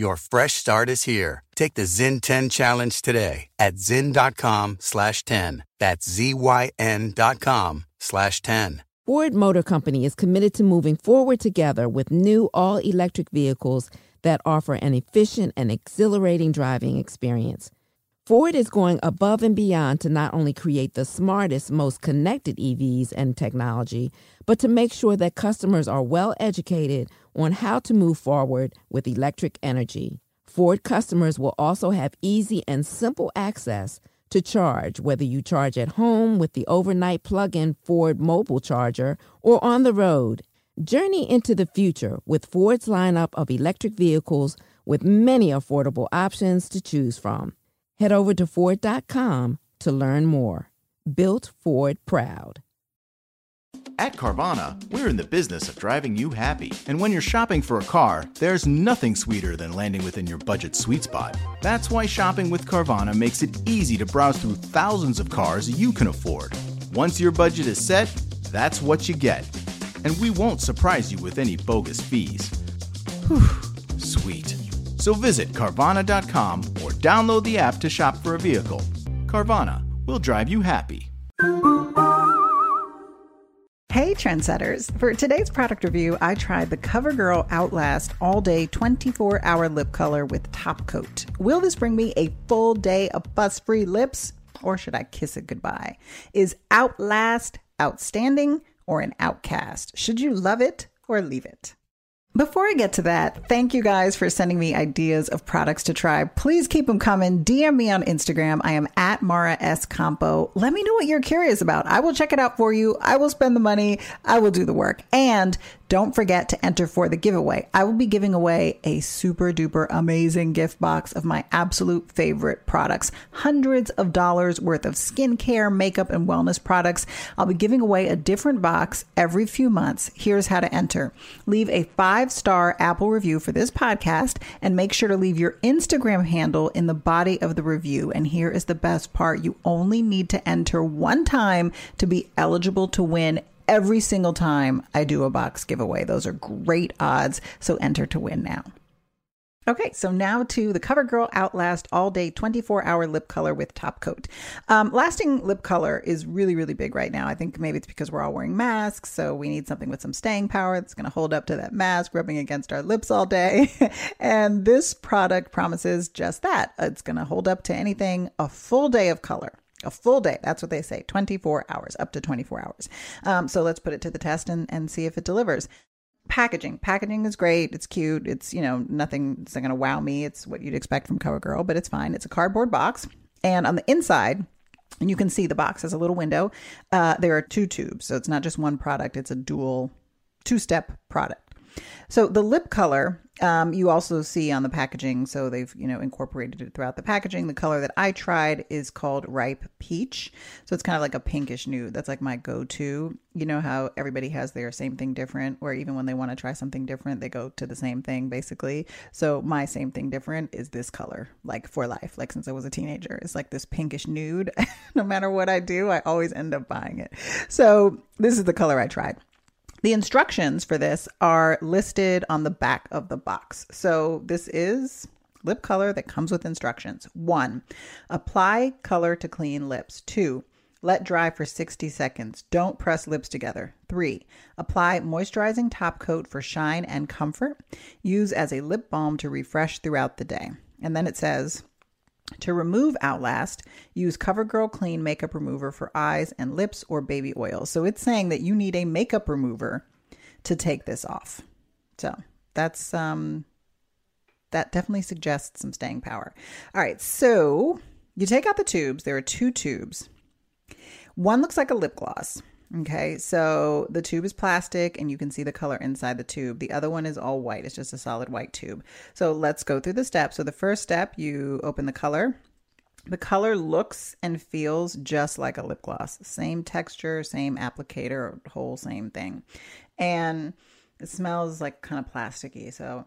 Your fresh start is here. Take the Zyn 10 challenge today at zyn.com slash 10. That's Z-Y-N dot com slash 10. Ford Motor Company is committed to moving forward together with new all electric vehicles that offer an efficient and exhilarating driving experience. Ford is going above and beyond to not only create the smartest, most connected EVs and technology, but to make sure that customers are well educated on how to move forward with electric energy. Ford customers will also have easy and simple access to charge, whether you charge at home with the overnight plug in Ford mobile charger or on the road. Journey into the future with Ford's lineup of electric vehicles with many affordable options to choose from. Head over to Ford.com to learn more. Built Ford Proud. At Carvana, we're in the business of driving you happy. And when you're shopping for a car, there's nothing sweeter than landing within your budget sweet spot. That's why shopping with Carvana makes it easy to browse through thousands of cars you can afford. Once your budget is set, that's what you get. And we won't surprise you with any bogus fees. Whew, sweet. So visit Carvana.com or download the app to shop for a vehicle. Carvana will drive you happy. Hey, trendsetters. For today's product review, I tried the CoverGirl Outlast All Day 24 Hour Lip Color with Top Coat. Will this bring me a full day of fuss free lips, or should I kiss it goodbye? Is Outlast outstanding or an outcast? Should you love it or leave it? Before I get to that, thank you guys for sending me ideas of products to try. Please keep them coming. DM me on Instagram. I am at Mara Schiavocampo. Let me know what you're curious about. I will check it out for you. I will spend the money. I will do the work. And don't forget to enter for the giveaway. I will be giving away a super duper amazing gift box of my absolute favorite products. Hundreds of dollars worth of skincare, makeup, and wellness products. I'll be giving away a different box every few months. Here's how to enter. Leave a five star Apple review for this podcast and make sure to leave your Instagram handle in the body of the review. And here is the best part. You only need to enter one time to be eligible to win every single time I do a box giveaway. Those are great odds. So enter to win now. Okay, so now to the CoverGirl Outlast All Day 24 Hour Lip Color with Top Coat. Um, lasting lip color is really, really big right now. I think maybe it's because we're all wearing masks, so we need something with some staying power that's going to hold up to that mask rubbing against our lips all day. and this product promises just that. It's going to hold up to anything, a full day of color a full day. That's what they say 24 hours, up to 24 hours. Um, so let's put it to the test and, and see if it delivers. Packaging. Packaging is great. It's cute. It's, you know, nothing that's going to wow me. It's what you'd expect from CoverGirl, but it's fine. It's a cardboard box. And on the inside, and you can see the box has a little window. Uh, there are two tubes. So it's not just one product, it's a dual two step product. So the lip color um, you also see on the packaging, so they've you know incorporated it throughout the packaging. The color that I tried is called Ripe Peach, so it's kind of like a pinkish nude. That's like my go-to. You know how everybody has their same thing different, or even when they want to try something different, they go to the same thing basically. So my same thing different is this color, like for life. Like since I was a teenager, it's like this pinkish nude. no matter what I do, I always end up buying it. So this is the color I tried. The instructions for this are listed on the back of the box. So this is lip color that comes with instructions. One, apply color to clean lips. Two, let dry for 60 seconds. Don't press lips together. Three, apply moisturizing top coat for shine and comfort. Use as a lip balm to refresh throughout the day. And then it says, to remove Outlast, use CoverGirl Clean Makeup Remover for eyes and lips or baby oil. So it's saying that you need a makeup remover to take this off. So that's um that definitely suggests some staying power. All right, so you take out the tubes. There are two tubes. One looks like a lip gloss Okay, so the tube is plastic and you can see the color inside the tube. The other one is all white, it's just a solid white tube. So let's go through the steps. So the first step, you open the color. The color looks and feels just like a lip gloss. Same texture, same applicator, whole same thing. And it smells like kind of plasticky. So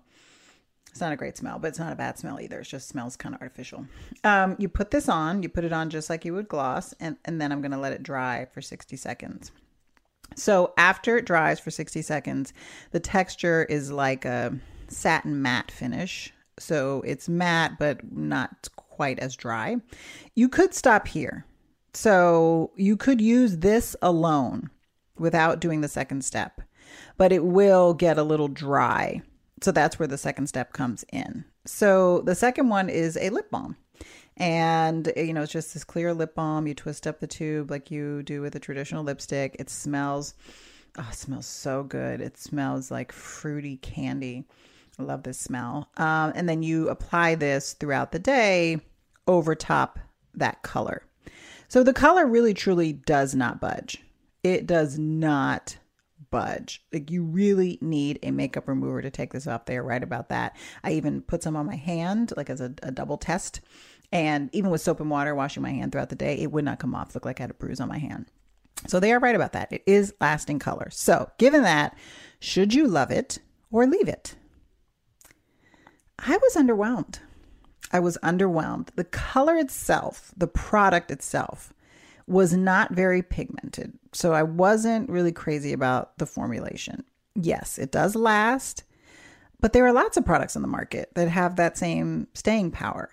it's not a great smell, but it's not a bad smell either. It just smells kind of artificial. Um, you put this on, you put it on just like you would gloss, and, and then I'm going to let it dry for 60 seconds. So after it dries for 60 seconds, the texture is like a satin matte finish. So it's matte, but not quite as dry. You could stop here. So you could use this alone without doing the second step, but it will get a little dry so that's where the second step comes in. So the second one is a lip balm. And you know, it's just this clear lip balm. You twist up the tube like you do with a traditional lipstick. It smells oh, it smells so good. It smells like fruity candy. I love this smell. Um, and then you apply this throughout the day over top that color. So the color really truly does not budge. It does not budge. Like you really need a makeup remover to take this off. They are right about that. I even put some on my hand, like as a, a double test. And even with soap and water, washing my hand throughout the day, it would not come off. Look like I had a bruise on my hand. So they are right about that. It is lasting color. So given that, should you love it or leave it? I was underwhelmed. I was underwhelmed. The color itself, the product itself, was not very pigmented. So I wasn't really crazy about the formulation. Yes, it does last, but there are lots of products on the market that have that same staying power.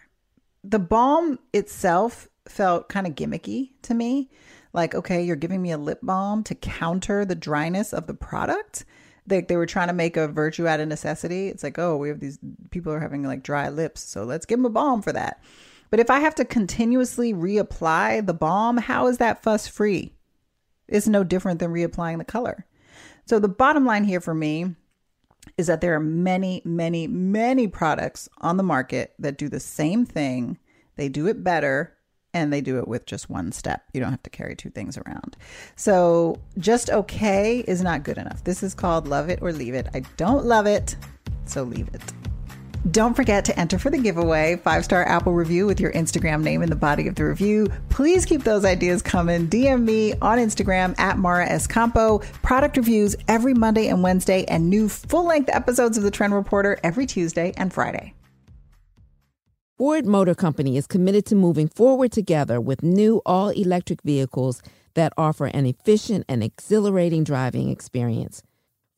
The balm itself felt kind of gimmicky to me. Like, okay, you're giving me a lip balm to counter the dryness of the product. They, they were trying to make a virtue out of necessity. It's like, oh, we have these people are having like dry lips, so let's give them a balm for that. But if I have to continuously reapply the balm, how is that fuss free? It's no different than reapplying the color. So the bottom line here for me is that there are many, many, many products on the market that do the same thing. They do it better and they do it with just one step. You don't have to carry two things around. So just okay is not good enough. This is called love it or leave it. I don't love it, so leave it. Don't forget to enter for the giveaway five star Apple review with your Instagram name in the body of the review. Please keep those ideas coming. DM me on Instagram at Mara Schiavocampo. Product reviews every Monday and Wednesday, and new full length episodes of The Trend Reporter every Tuesday and Friday. Ford Motor Company is committed to moving forward together with new all electric vehicles that offer an efficient and exhilarating driving experience.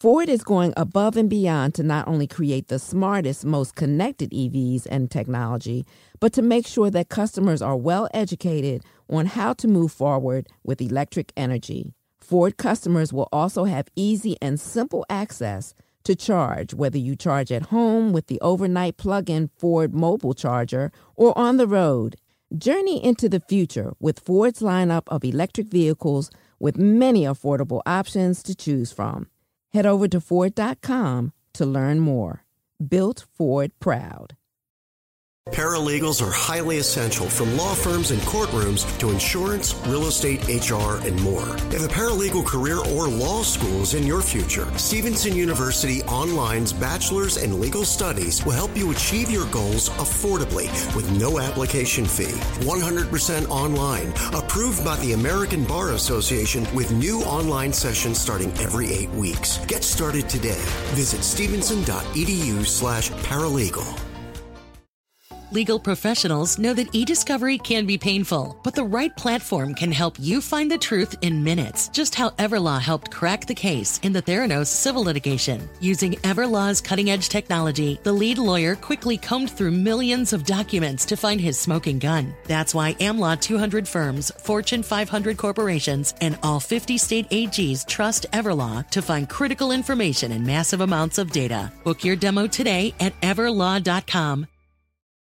Ford is going above and beyond to not only create the smartest, most connected EVs and technology, but to make sure that customers are well educated on how to move forward with electric energy. Ford customers will also have easy and simple access to charge, whether you charge at home with the overnight plug in Ford mobile charger or on the road. Journey into the future with Ford's lineup of electric vehicles with many affordable options to choose from. Head over to Ford.com to learn more. Built Ford Proud. Paralegals are highly essential from law firms and courtrooms to insurance, real estate, HR, and more. If a paralegal career or law school is in your future, Stevenson University Online's Bachelor's in Legal Studies will help you achieve your goals affordably with no application fee. 100% online, approved by the American Bar Association with new online sessions starting every eight weeks. Get started today. Visit stevenson.edu slash paralegal. Legal professionals know that e-discovery can be painful, but the right platform can help you find the truth in minutes. Just how Everlaw helped crack the case in the Theranos civil litigation. Using Everlaw's cutting-edge technology, the lead lawyer quickly combed through millions of documents to find his smoking gun. That's why AmLaw 200 firms, Fortune 500 corporations, and all 50 state AGs trust Everlaw to find critical information in massive amounts of data. Book your demo today at everlaw.com.